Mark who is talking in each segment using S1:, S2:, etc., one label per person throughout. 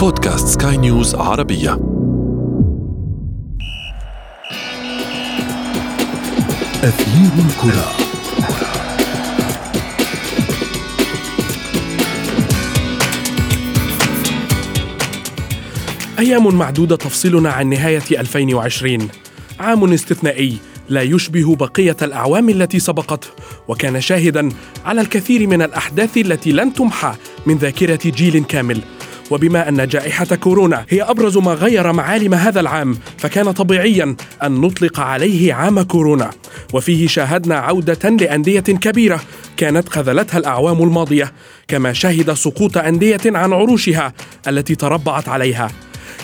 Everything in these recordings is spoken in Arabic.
S1: بودكاست سكاي نيوز عربية.
S2: أثير الكرة.
S3: أيام معدودة تفصلنا عن نهاية 2020 عام استثنائي لا يشبه بقية الأعوام التي سبقته وكان شاهدا على الكثير من الأحداث التي لن تمحى من ذاكرة جيل كامل. وبما أن جائحة كورونا هي أبرز ما غير معالم هذا العام فكان طبيعيا أن نطلق عليه عام كورونا. وفيه شاهدنا عودة لأندية كبيرة كانت خذلتها الأعوام الماضية كما شهد سقوط أندية عن عروشها التي تربعت عليها.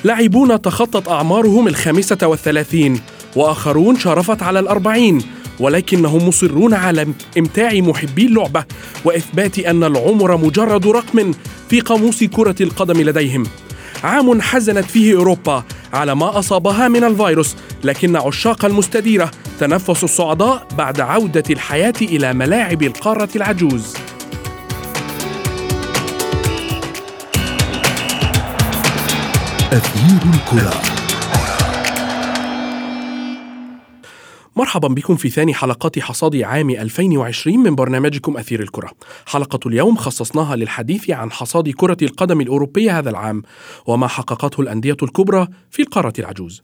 S3: لاعبون تخطت أعمارهم الخامسة والثلاثين وآخرون شارفت على الأربعين. ولكنهم مصرون على إمتاع محبي اللعبة وإثبات أن العمر مجرد رقم في قاموس كرة القدم لديهم. عام حزنت فيه أوروبا على ما أصابها من الفيروس لكن عشاق المستديرة تنفسوا الصعداء بعد عودة الحياة إلى ملاعب القارة العجوز.
S2: أثير الكرة.
S3: مرحبا بكم في ثاني حلقات حصاد عام 2020 من برنامجكم أثير الكرة. حلقة اليوم خصصناها للحديث عن حصاد كرة القدم الأوروبية هذا العام وما حققته الأندية الكبرى في القارة العجوز.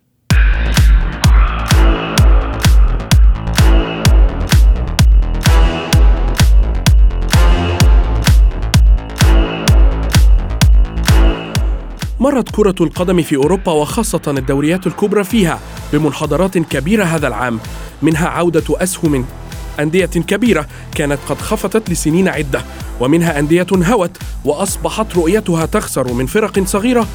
S3: مرت كرة القدم في أوروبا وخاصة الدوريات الكبرى فيها بمنحدرات كبيرة هذا العام منها عودة أسهم أندية كبيرة كانت قد خفتت لسنين عدة ومنها أندية هوت وأصبحت رؤيتها تخسر من فرق صغيرة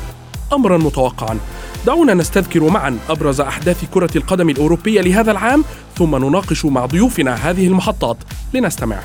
S3: أمرا متوقعا. دعونا نستذكر معا أبرز أحداث كرة القدم الأوروبية لهذا العام ثم نناقش مع ضيوفنا هذه المحطات. لنستمع.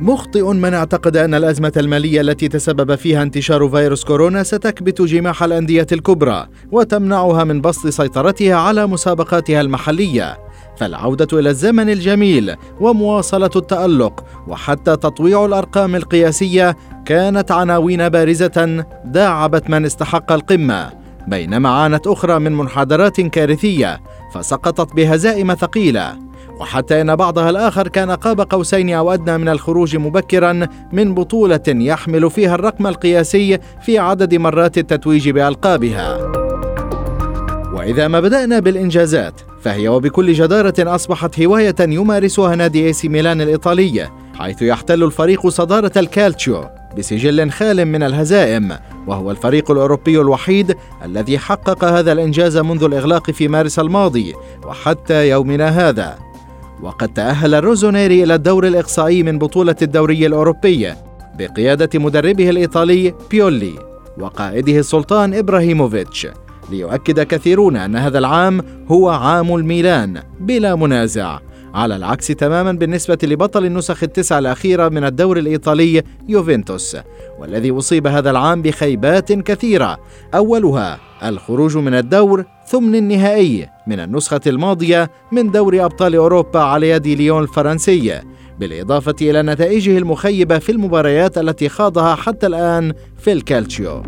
S4: مخطئ من اعتقد أن الأزمة المالية التي تسبب فيها انتشار فيروس كورونا ستكبت جماح الأندية الكبرى وتمنعها من بسط سيطرتها على مسابقاتها المحلية. فالعودة إلى الزمن الجميل ومواصلة التألق وحتى تطويع الأرقام القياسية كانت عناوين بارزة داعبت من استحق القمة. بينما عانت أخرى من منحدرات كارثية فسقطت بهزائم ثقيلة. وحتى إن بعضها الآخر كان قاب قوسين أو أدنى من الخروج مبكرا من بطولة يحمل فيها الرقم القياسي في عدد مرات التتويج بألقابها. وإذا ما بدأنا بالإنجازات فهي وبكل جدارة أصبحت هواية يمارسها نادي إي سي ميلان الإيطالي حيث يحتل الفريق صدارة الكالتشيو بسجل خال من الهزائم وهو الفريق الأوروبي الوحيد الذي حقق هذا الإنجاز منذ الإغلاق في مارس الماضي وحتى يومنا هذا. وقد تأهل الروزونيري إلى الدور الإقصائي من بطولة الدوري الأوروبي بقيادة مدربه الإيطالي بيولي وقائده السلطان إبراهيموفيتش ليؤكد كثيرون أن هذا العام هو عام الميلان بلا منازع. على العكس تماما بالنسبة لبطل النسخ التسعة الأخيرة من الدوري الإيطالي يوفنتوس والذي أصيب هذا العام بخيبات كثيرة. أولها الخروج من الدور ثمن النهائي. من النسخة الماضية من دوري أبطال أوروبا على يد ليون الفرنسي بالإضافة إلى نتائجه المخيبة في المباريات التي خاضها حتى الآن في الكالتشيو.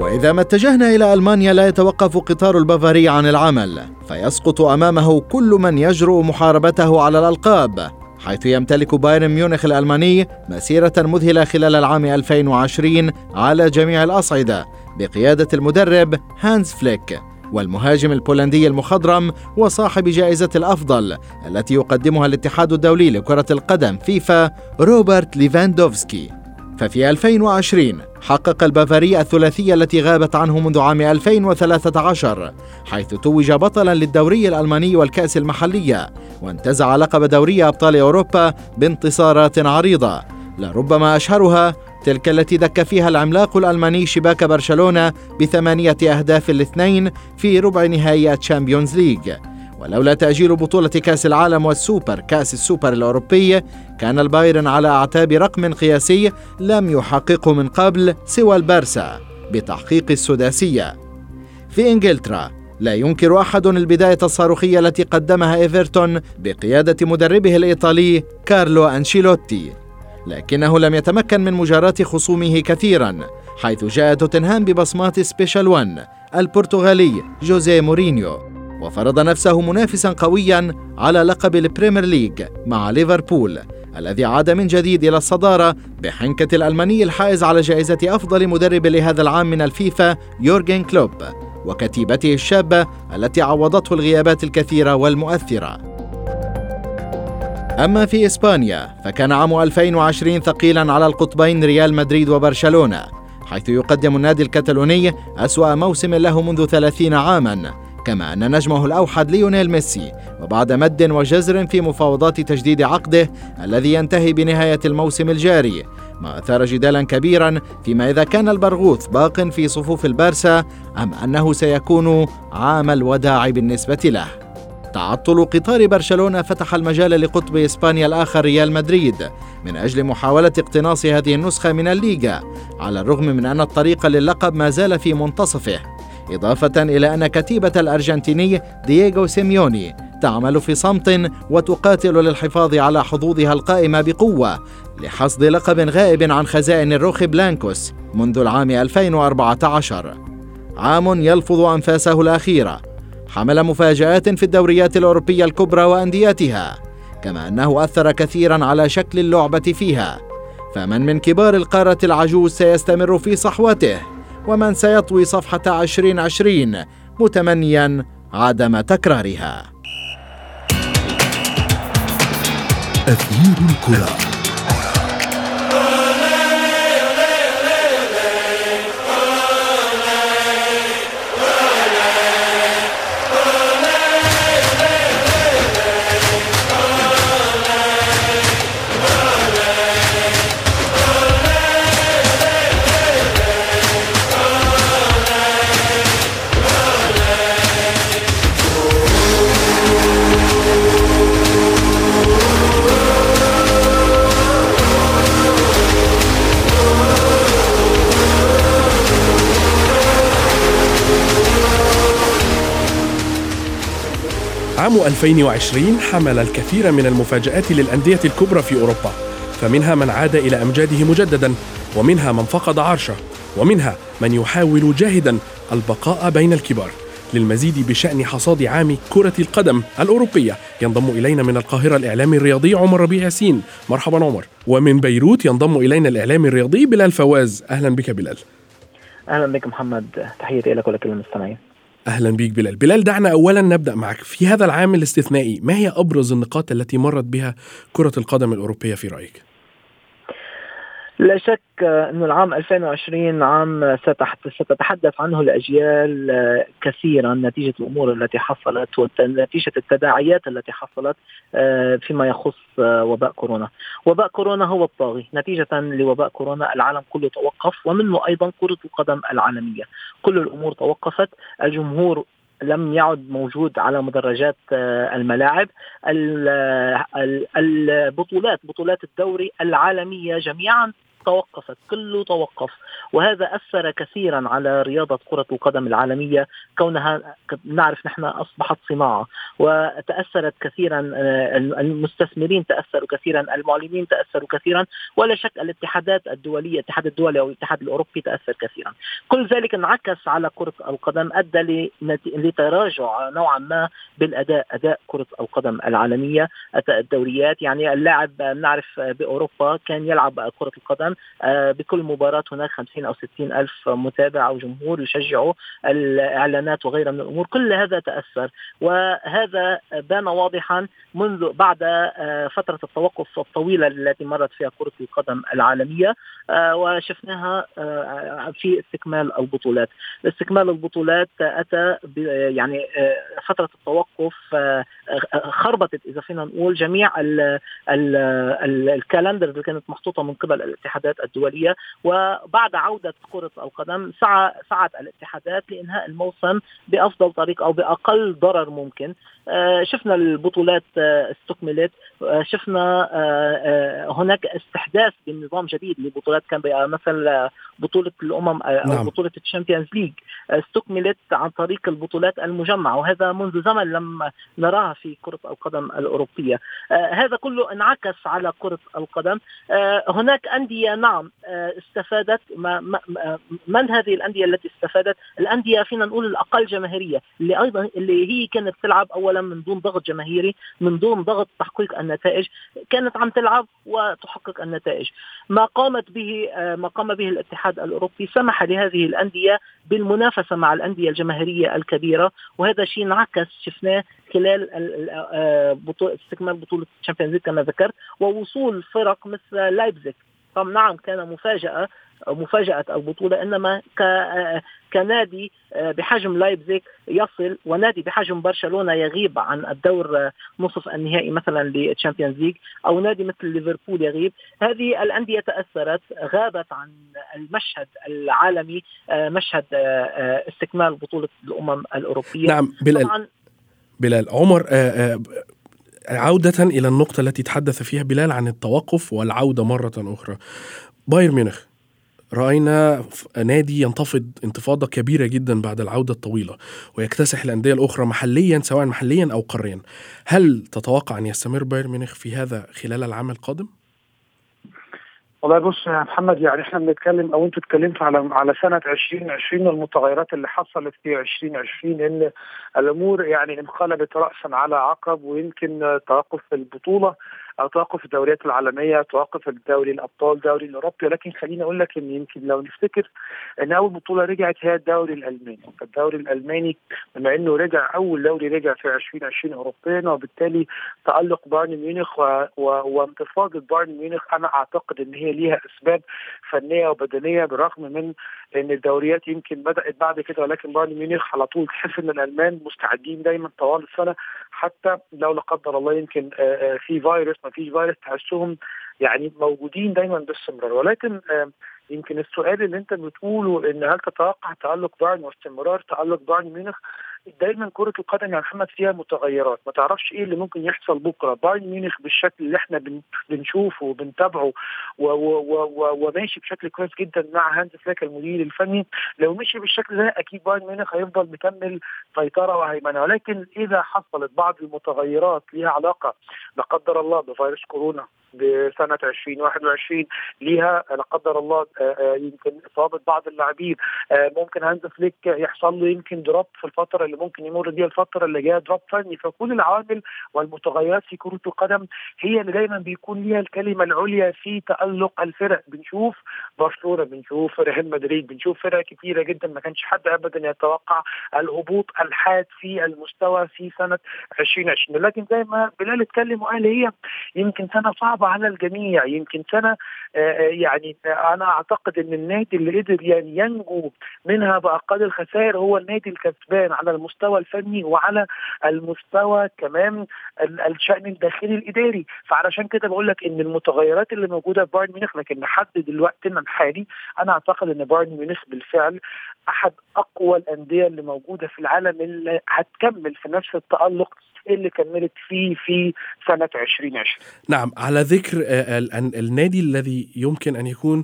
S4: وإذا ما اتجهنا إلى ألمانيا لا يتوقف قطار البافاري عن العمل فيسقط أمامه كل من يجرؤ محاربته على الألقاب حيث يمتلك بايرن ميونخ الألماني مسيرة مذهلة خلال العام 2020 على جميع الأصعدة بقيادة المدرب هانز فليك. والمهاجم البولندي المخضرم وصاحب جائزة الأفضل التي يقدمها الاتحاد الدولي لكرة القدم فيفا روبرت ليفاندوفسكي. ففي 2020 حقق البافاري الثلاثية التي غابت عنه منذ عام 2013 حيث توج بطلا للدوري الألماني والكأس المحلية وانتزع لقب دوري أبطال أوروبا بانتصارات عريضة لربما أشهرها تلك التي دك فيها العملاق الألماني شباك برشلونة بثمانية أهداف لاثنين في ربع نهائي الشامبيونز ليج ولولا تأجيل بطولة كأس العالم والسوبر كأس السوبر الأوروبي كان البايرن على أعتاب رقم قياسي لم يحققه من قبل سوى البارسا بتحقيق السداسية. في إنجلترا لا ينكر أحد البداية الصاروخية التي قدمها إيفرتون بقيادة مدربه الإيطالي كارلو أنشيلوتي. لكنه لم يتمكن من مجاراة خصومه كثيرا حيث جاء توتنهام ببصمات Special One البرتغالي جوزيه مورينيو وفرض نفسه منافسا قويا على لقب البريمير ليج مع ليفربول الذي عاد من جديد إلى الصدارة بحنكة الألماني الحائز على جائزة أفضل مدرب لهذا العام من الفيفا يورجن كلوب وكتيبته الشابة التي عوضته الغيابات الكثيرة والمؤثرة. أما في إسبانيا فكان عام 2020 ثقيلا على القطبين ريال مدريد وبرشلونة حيث يقدم النادي الكتالوني أسوأ موسم له منذ 30 عاماً كما أن نجمه الأوحد ليونيل ميسي وبعد مد وجزر في مفاوضات تجديد عقده الذي ينتهي بنهاية الموسم الجاري ما أثار جدالا كبيرا فيما إذا كان البرغوث باق في صفوف البارسا أم أنه سيكون عام الوداع بالنسبة له. تعطل قطار برشلونة فتح المجال لقطب إسبانيا الآخر ريال مدريد من أجل محاولة اقتناص هذه النسخة من الليغا على الرغم من أن الطريق للقب ما زال في منتصفه إضافة إلى أن كتيبة الأرجنتيني دييغو سيميوني تعمل في صمت وتقاتل للحفاظ على حظوظها القائمة بقوة لحصد لقب غائب عن خزائن الروخي بلانكوس منذ العام 2014 عام يلفظ أنفاسه الأخيرة. حمل مفاجآت في الدوريات الأوروبية الكبرى وأنديتها كما أنه أثر كثيرا على شكل اللعبة فيها. فمن من كبار القارة العجوز سيستمر في صحوته ومن سيطوي صفحة 2020 متمنيا عدم تكرارها.
S2: أثير الكرة.
S3: عام 2020 حمل الكثير من المفاجآت للأندية الكبرى في أوروبا فمنها من عاد إلى أمجاده مجددا ومنها من فقد عرشه ومنها من يحاول جاهدا البقاء بين الكبار. للمزيد بشأن حصاد عام كرة القدم الأوروبية ينضم إلينا من القاهرة الإعلامي الرياضي عمر ربيع ياسين مرحبا عمر. ومن بيروت ينضم إلينا الإعلامي الرياضي بلال فواز. أهلا بك بلال.
S5: أهلا بك محمد. تحياتي لك ولكل المستمعين
S3: أهلا بيك بلال. بلال دعنا اولا نبدأ معك في هذا العام الاستثنائي. ما هي أبرز النقاط التي مرت بها كرة القدم الأوروبية في رأيك؟
S5: لا شك أن العام 2020 عام ستتحدث عنه الأجيال آه، كثيرا نتيجة الأمور التي حصلت ونتيجة التداعيات التي حصلت آه، فيما يخص آه، وباء كورونا. وباء كورونا هو الطاغي. نتيجة لوباء كورونا العالم كله توقف ومنه أيضا كرة القدم العالمية. كل الأمور توقفت. الجمهور لم يعد موجود على مدرجات الملاعب. البطولات بطولات الدوري العالمية جميعا توقفت كله توقف. وهذا أثر كثيرا على رياضة كرة القدم العالمية كونها نعرف نحن أصبحت صناعة. وتأثرت كثيرا آه، المستثمرين تأثروا كثيرا المعلمين تأثروا كثيرا ولا شك الاتحادات الدولية الاتحاد الدولي أو الاتحاد الأوروبي تأثر كثيرا. كل ذلك انعكس على كرة القدم أدى لتراجع نوعا ما بالأداء أداء كرة القدم العالمية الدوريات. يعني اللاعب نعرف بأوروبا كان يلعب كرة القدم آه، بكل مباراة هناك 50 أو 60 ألف متابع أو جمهور يشجعوا الإعلانات وغيرها من الأمور. كل هذا تأثر وهذا بان واضحا منذ بعد آه، فترة التوقف الطويلة التي مرت فيها كرة القدم العالمية آه، وشفناها في استكمال البطولات. استكمال البطولات أتى يعني فترة التوقف خربطت إذا فينا نقول جميع الكالندر اللي كانت محطوطة من قبل الاتحاد الاتحادات الدولية وبعد عودة كرة القدم سعى سعت الاتحادات لإنهاء الموسم بأفضل طريقه أو بأقل ضرر ممكن. شفنا البطولات آه، استكملت. آه، شفنا هناك استحداث بنظام جديد لبطولات كان مثلا بطولة الأمم أو نعم. بطولة الشامبيونز ليج. استكملت عن طريق البطولات المجمعة وهذا منذ زمن لم نراها في كرة القدم الأوروبية. هذا كله انعكس على كرة القدم. هناك أندية نعم استفادت. من هذه الأندية التي استفادت؟ الأندية فينا نقول الأقل جماهيرية اللي أيضا اللي هي كانت تلعب اولا من دون ضغط جماهيري من دون ضغط تحقيق النتائج. كانت عم تلعب وتحقق النتائج. ما قامت به ما قام به الاتحاد الأوروبي سمح لهذه الأندية بالمنافسة مع الأندية الجماهيرية الكبيرة وهذا شيء انعكس شفناه خلال بطولة استكمال بطولة الشامبيونز كما ذكرت ووصول فرق مثل لايبزيك نعم كان مفاجأة مفاجأة البطوله إنما كنادي بحجم لايبزيك يصل ونادي بحجم برشلونة يغيب عن الدور نصف النهائي مثلا للتشامبيونز ليج أو نادي مثل ليفربول يغيب. هذه الأندية تأثرت غابت عن المشهد العالمي مشهد استكمال بطولة الأمم الأوروبية.
S3: نعم بلال. بلال عمر عودة إلى النقطة التي تحدث فيها بلال عن التوقف والعودة مرة أخرى. بايرن ميونخ. رأينا نادي ينتفض انتفاضة كبيرة جدا بعد العودة الطويلة ويكتسح الأندية الأخرى محليا سواء محليا أو قاريا هل تتوقع أن يستمر بايرن ميونخ في هذا خلال العام القادم؟
S6: والله بص يا محمد يعني إحنا بنتكلم أو أنتوا اتكلمتوا على على سنة 2020 والمتغيرات اللي حصلت في 2020 إن الأمور يعني انقلبت راسا على عقب ويمكن توقف البطولة أو توقف الدوريات العالمية توقف الدوري الأبطال دوري الأوروبي ولكن خليني أقول لك إن يمكن لو نفتكر إن أول بطولة رجعت هي الدوري الألماني الدوري الألماني بما إنه رجع أول دوري رجع في 2020 اوروبيا وبالتالي تألق بايرن ميونخ. وانتفاضة بايرن ميونخ أنا أعتقد إن هي ليها أسباب فنية وبدنية بالرغم من إن الدوريات يمكن بدأت بعد كده ولكن بايرن ميونخ على طول تحس إن الألمان مستعدين دايما طوال السنة حتى لو لا قدر الله يمكن في فيروس ما فيش فيروس تحسهم يعني موجودين دايما باستمرار. ولكن يمكن السؤال اللي انت بتقوله إن هل تتوقع تالق بايرن واستمرار تالق بايرن ميونخ؟ دايما كرة القدم يا محمد فيها متغيرات. ما تعرفش إيه اللي ممكن يحصل بكرة. بايرن ميونخ بالشكل اللي إحنا بنشوفه وبنتابعه وماشي بشكل كويس جدا مع هانز فليك المدير الفني. لو مشي بالشكل ده أكيد بايرن ميونخ هيفضل مكمل سيطرة وهيمنة. ولكن إذا حصلت بعض المتغيرات ليها علاقة لا قدر الله بفيروس كورونا بسنة 2021 ليها. لا قدر الله يمكن إصابة بعض اللاعبين. ممكن هانز فليك يحصل له يمكن drop في الفترة اللي ممكن يمر بيها الفترة اللي جاية. drop فني. فكل العوامل والمتغيرات في كرة القدم هي اللي دايما بيكون ليها الكلمة العليا في تألق الفرق. بنشوف برشلونة بنشوف ريال مدريد بنشوف فرق كثيره جدا ما كانش حد ابدا يتوقع الهبوط الحاد في المستوى في سنة 2020 لكن زي ما بلال اتكلم وقال هي يمكن سنة صعبة على الجميع. يمكن سنة يعني أنا أعتقد إن النادي اللي قدر يعني ينجو منها بأقل الخسائر هو النادي الكسبان على المستوى الفني وعلى المستوى كمان الشأن الداخلي الإداري. فعلشان كده بقول لك إن المتغيرات اللي موجودة في بايرن ميونخ لكن لحد دلوقتي الحالي أنا أعتقد إن بايرن ميونخ بالفعل أحد أقوى الأندية اللي موجودة في العالم اللي هتكمل في نفس التألق اللي كملت فيه في سنة 2020
S3: نعم على ذكر النادي الذي يمكن أن يكون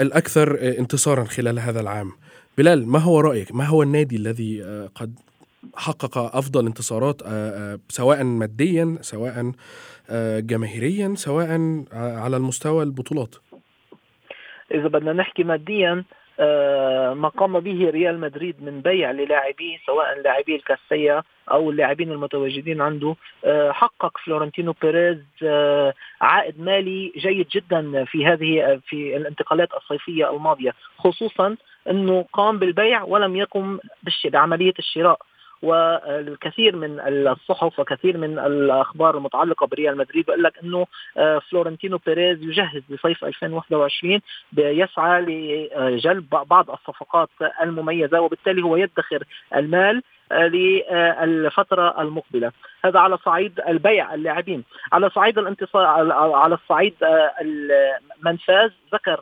S3: الأكثر انتصارا خلال هذا العام. بلال ما هو رأيك؟ ما هو النادي الذي قد حقق أفضل انتصارات سواء ماديا سواء جماهيريا سواء على المستوى البطولات؟
S5: إذا بدنا نحكي ماديا ما قام به ريال مدريد من بيع للاعبيه سواء لاعبي الكاستيا أو اللاعبين المتواجدين عنده. حقق فلورنتينو بيريز عائد مالي جيد جدا في هذه في الانتقالات الصيفية الماضية خصوصا إنه قام بالبيع ولم يقم بعمليه الشراء. والكثير من الصحف وكثير من الأخبار المتعلقة بريال مدريد بيقول لك إنه فلورنتينو بيريز يجهز لصيف 2021 يسعى لجلب بعض الصفقات المميزة وبالتالي هو يدخر المال للفترة المقبلة. هذا على صعيد البيع اللاعبين. على صعيد الانتصار على الصعيد من فاز ذكر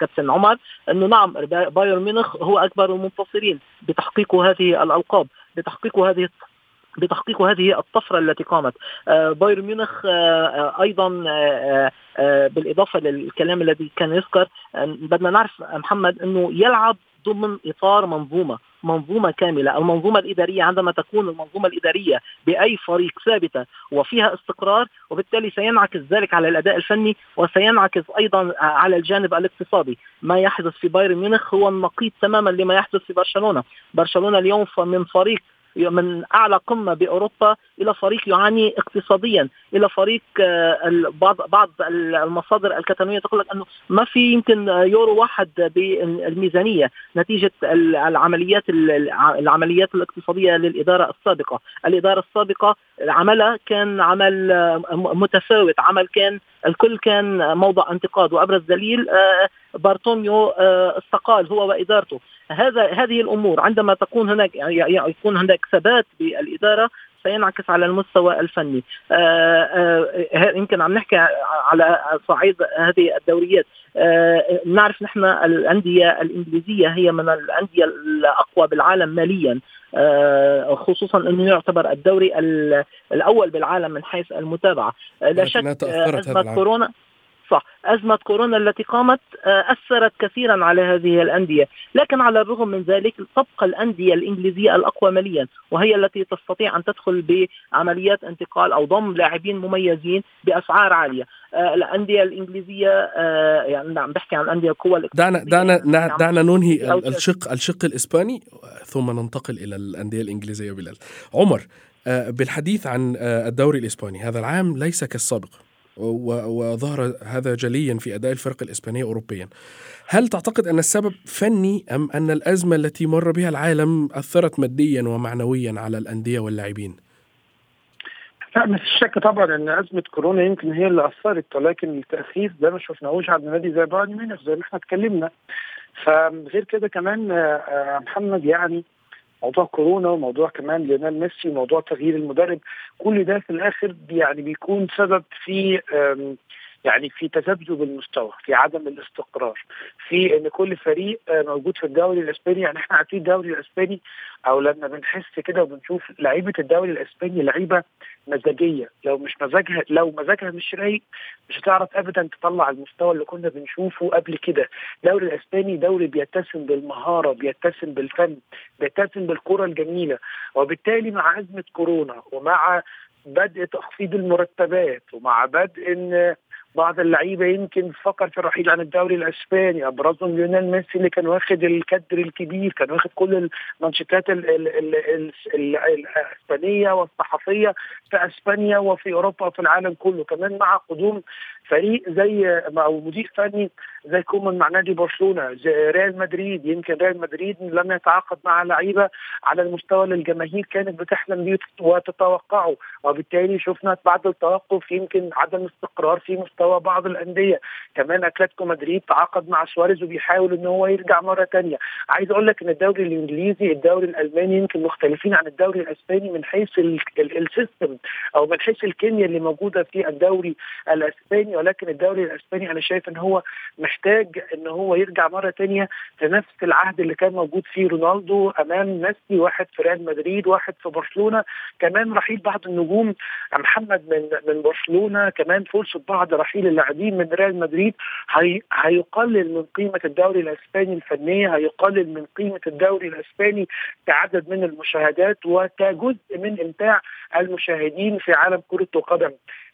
S5: كابتن عمر إنه نعم بايرن ميونخ هو أكبر المنتصرين بتحقيق هذه الألقاب. بتحقيق هذه بتحقيق هذه الطفرة التي قامت. بايرن ميونخ أيضا بالإضافة للكلام الذي كان يذكر بدنا نعرف محمد أنه يلعب ضمن إطار منظومة منظومة كاملة. المنظومة الإدارية عندما تكون المنظومة الإدارية بأي فريق ثابتة وفيها استقرار وبالتالي سينعكس ذلك على الأداء الفني وسينعكس أيضا على الجانب الاقتصادي. ما يحدث في بايرن ميونخ هو النقيض تماما لما يحدث في برشلونة. برشلونة اليوم من فريق من أعلى قمة بأوروبا إلى فريق يعاني اقتصاديا. إلى فريق آه، بعض بعض المصادر الكتالونية تقول لك أنه ما في يمكن يورو واحد بالميزانية نتيجة العمليات العمليات الاقتصادية للإدارة السابقة، الإدارة السابقة عملها كان عمل آه، متفاوت، عمل كان الكل كان موضع انتقاد. وأبرز دليل آه، بارتوميو استقال هو وإدارته. هذا هذه الأمور. عندما تكون هناك يعني يكون هناك ثبات بالإدارة سينعكس على المستوى الفني. آه، آه، يمكن عم نحكي على صعيد هذه الدوريات. آه، نعرف نحن الأندية الإنجليزية هي من الأندية الأقوى بالعالم ماليا. خصوصا أنه يعتبر الدوري الأول بالعالم من حيث المتابعة. لا شك أزمة كورونا صح أزمة كورونا التي قامت آه، أثرت كثيرا على هذه الأندية. لكن على الرغم من ذلك تبقى الأندية الإنجليزية الأقوى ماليا وهي التي تستطيع أن تدخل بعمليات انتقال أو ضم لاعبين مميزين بأسعار عالية. آه، الأندية الإنجليزية آه، يعني نعم بحكي عن الأندية القوى
S3: دعنا دعنا نعم. دعنا ننهي الشق الشق الإسباني ثم ننتقل إلى الأندية الإنجليزية بلال. عمر بالحديث عن الدوري الإسباني هذا العام ليس كالسابق. وظهر هذا جليا في أداء الفرق الإسبانية اوروبيا. هل تعتقد أن السبب فني أم أن الأزمة التي مر بها العالم أثرت ماديا ومعنويا على الأندية واللاعبين؟
S6: لا ما فيش شك طبعا أن أزمة كورونا يمكن هي اللي أثرت ولكن التاثير ده ما شفناهوش على نادي زي بايرن ميونخ زي ما إحنا اتكلمنا فغير كده كمان آه، محمد يعني موضوع كورونا وموضوع كمان ليونيل ميسي وموضوع تغيير المدرب كل ده في الآخر يعني بيكون سبب في يعني في تذبذب المستوى في عدم الاستقرار في إن كل فريق آه، موجود في الدوري الإسباني يعني إحنا عارفين الدوري الإسباني أو لما بنحس كده وبنشوف لعيبة الدوري الإسباني لعيبة مزاجية لو مش مزاجها لو مزاجها مش رايق مش هتعرف ابدا تطلع المستوى اللي كنا بنشوفه قبل كده. الدوري الإسباني دوري بيتسم بالمهارة بيتسم بالفن بيتسم بالكرة الجميلة وبالتالي مع أزمة كورونا ومع بدء تخفيض المرتبات ومع بدء إن بعض اللعيبة يمكن فكر في الرحيل عن الدوري الإسباني. أبرزهم ليونيل ميسي اللي كان واخد القدر الكبير كان واخد كل المانشيتات الإسبانية والصحفية في إسبانيا وفي أوروبا وفي العالم كله. كمان مع قدوم فريق زي أو مدير فني زي كومان مع نادي برشلونة زي ريال مدريد. يمكن ريال مدريد لم يتعاقد مع لعيبة على المستوى اللي الجماهير كانت بتحلم بيه وتتوقعه. وبالتالي شفنا بعد التوقف يمكن عدم استقرار في مستوى بعض الأندية. كمان أتلتيكو مدريد تعاقد مع سواريز وبيحاول إن هو يرجع مرة ثانية عايز أقول لك إن الدوري الإنجليزي الدوري الألماني يمكن مختلفين عن الدوري الأسباني من حيث ال system أو من حيث الكيمياء اللي موجودة في الدوري الأسباني. ولكن الدوري الأسباني أنا شايف إن هو محتاج إن هو يرجع مرة ثانية في نفس العهد اللي كان موجود فيه رونالدو أمام ميسي واحد في ريال مدريد واحد في برشلونة. كمان رحيل بعض النجوم محمد من من برشلونة كمان فرصة بعض رحيل اللاعبين من ريال مدريد. هي هيقلل من قيمة الدوري الأسباني الفنية هيقلل من قيمة الدوري الأسباني كعدد من المشاهدات وكجزء من إمتاع المشاهدين في عالم كرة القدم.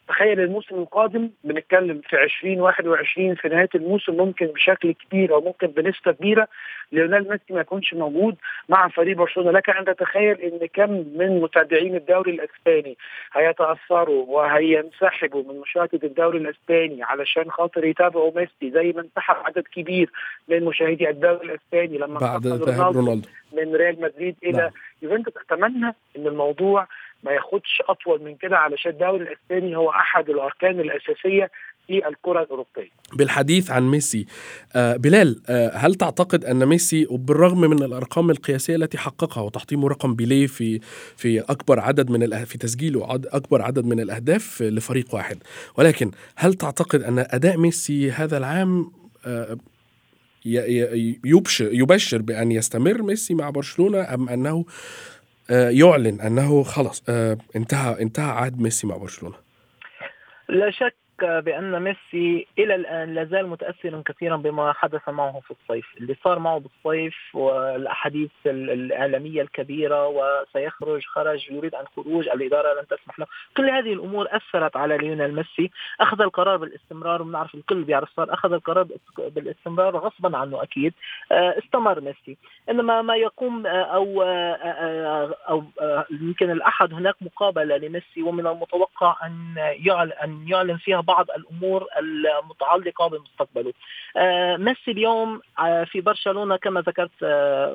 S6: تخيل الموسم القادم بنتكلم في 2021 في نهاية الموسم ممكن بشكل كبير أو ممكن بنسبة كبيرة. ليونيل ميسي ما يكونش موجود مع فريق برشلونة. لك أن تتخيل إن كم من متابعين الدوري الإسباني هيتأثروا وهينسحبوا من مشاهده الدوري الإسباني علشان خاطر يتابعوا ميسي زي ما انسحب عدد كبير من مشاهدي الدوري الإسباني لما
S3: بعد رونالدو.
S6: من ريال مدريد إلى نعم. يوفنتوس. أتمنى إن الموضوع ما ياخدش أطول من كده علشان الدوري الإسباني هو أحد الأركان الأساسية في الكرة الأوروبية.
S3: بالحديث عن ميسي آه بلال آه هل تعتقد أن ميسي بالرغم من الأرقام القياسية التي حققها وتحطيمه رقم بيليه في في أكبر عدد من في تسجيله أكبر عدد من الأهداف لفريق واحد ولكن هل تعتقد أن أداء ميسي هذا العام آه يبشر يبشر بأن يستمر ميسي مع برشلونة أم أنه يعلن أنه خلص آه، انتهى انتهى عهد ميسي مع برشلونة.
S5: لا شك بأن ميسي إلى الآن لا زال متاثرا كثيرا بما حدث معه في الصيف، اللي صار معه بالصيف والأحاديث الإعلامية الكبيرة وسيخرج خرج يريد ان خروج الإدارة لن تسمح له، كل هذه الأمور أثرت على ليونيل ميسي، أخذ القرار بالاستمرار وبنعرف الكل بيعرف صار أخذ القرار بالاستمرار غصبا عنه أكيد، آه، استمر ميسي، إنما ما يقوم آه، أو آه، أو يمكن الأحد هناك مقابلة لميسي ومن المتوقع أن يعلن فيها بعض الأمور المتعلقة بمستقبله. آه، ميسي اليوم آه، في برشلونة كما ذكرت آه،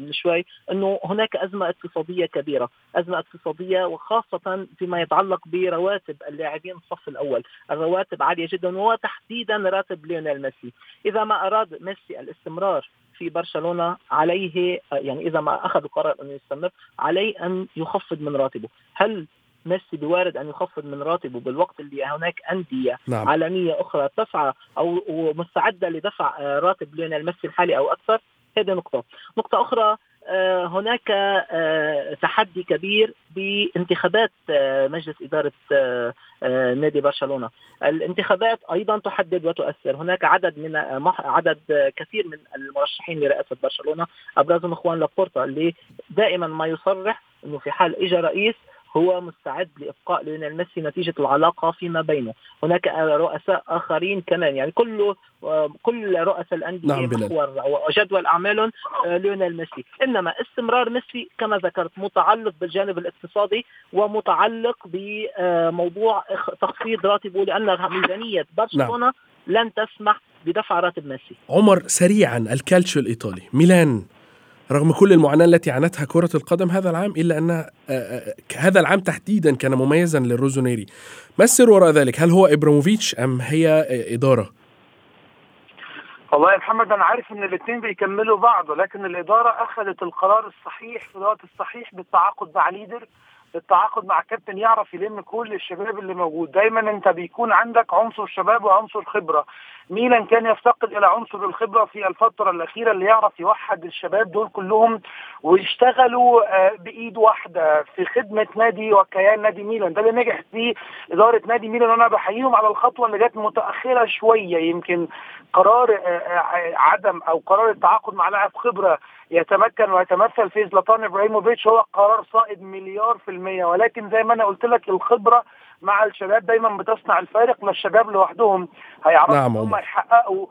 S5: من شوي إنه هناك أزمة اقتصادية كبيرة، أزمة اقتصادية وخاصة فيما يتعلق برواتب اللاعبين الصف الأول، الرواتب عالية جدا وتحديدا راتب ليونيل ميسي، إذا ما أراد ميسي الاستمرار في برشلونة عليه يعني إذا ما أخذ قرار انه يستمر عليه أن يخفض من راتبه، هل ميسي بوارد أن يخفض من راتبه بالوقت اللي هناك أندية نعم. عالمية أخرى تسعى أو مستعده لدفع آه، راتب ليونيل ميسي الحالي أو أكثر هذه نقطة نقطة أخرى آه، هناك آه، تحدي كبير بانتخابات مجلس إدارة نادي برشلونة. الانتخابات أيضا تحدد وتؤثر، هناك عدد من عدد كثير من المرشحين لرئاسة برشلونة أبرزهم إخوان لابورتا اللي دائما ما يصرح إنه في حال اجى رئيس هو مستعد لإبقاء ليونيل ميسي نتيجة العلاقة فيما بينه، هناك رؤساء آخرين كمان يعني كل كل رؤساء الأندية نعم محور وجدول أعمالهم آه، ليونيل ميسي، إنما استمرار ميسي كما ذكرت متعلق بالجانب الاقتصادي ومتعلق بموضوع تخفيض راتبه لأن ميزانية برشلونة نعم. لن تسمح بدفع راتب ميسي.
S3: عمر سريعا الكالتشو الإيطالي ميلان. رغم كل المعاناة التي عانتها كرة القدم هذا العام إلا أن آه، آه، هذا العام تحديدا كان مميزا للروزونيري ما السر وراء ذلك؟ هل هو إبراموفيتش أم هي آه، إدارة؟
S6: والله يا محمد أنا عارف إن الاثنين بيكملوا بعض ولكن الإدارة أخذت القرار الصحيح في الوقت الصحيح بالتعاقد مع ليدر التعاقد مع كابتن يعرف يلم كل الشباب اللي موجود. دايما أنت بيكون عندك عنصر شباب وعنصر خبرة. ميلان كان يفتقد إلى عنصر الخبرة في الفترة الأخيرة اللي يعرف يوحد الشباب دول كلهم ويشتغلوا آه، بإيد واحدة في خدمة نادي وكيان نادي ميلان. ده اللي نجح فيه إدارة نادي ميلان. وأنا بحييهم على الخطوة اللي جت متأخرة شوية. يمكن قرار آه، آه، عدم أو قرار التعاقد مع لاعب خبرة يتمكن ويتمثل في زلاتان إبراهيموفيتش. هو قرار صائب مليار في المية. ولكن زي ما أنا قلت لك الخبرة مع الشباب دايما بتصنع الفارق ما الشباب لوحدهم هيعرفوا نعم هم. يحققوا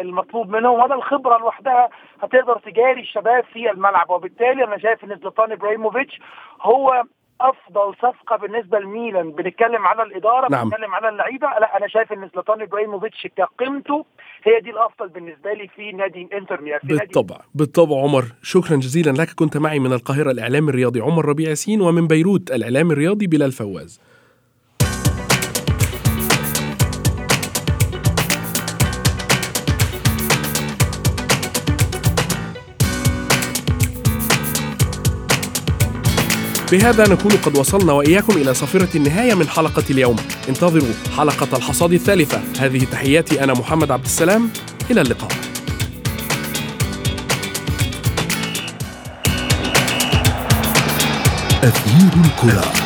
S6: المطلوب منهم وهذا الخبرة لوحدها هتقدر تجاري الشباب في الملعب. وبالتالي أنا شايف إن زلاتان إبراهيموفيتش هو أفضل صفقة بالنسبة لميلان. بنتكلم على الإدارة نعم. بنتكلم على اللعيبة. لا أنا شايف إن زلاتان إبراهيموفيتش كقيمته هي دي الأفضل بالنسبة لي في نادي إنتر ميلان
S3: بالطبع نادي... بالطبع عمر. شكرا جزيلا لك. كنت معي من القاهرة الاعلام الرياضي عمر ربيع ياسين ومن بيروت الاعلام الرياضي بلال فواز. بهذا نكون قد وصلنا وإياكم إلى صافرة النهاية من حلقة اليوم. انتظروا حلقة الحصاد الثالثة. هذه تحياتي أنا محمد عبد السلام. إلى اللقاء.
S2: أثير الكرة.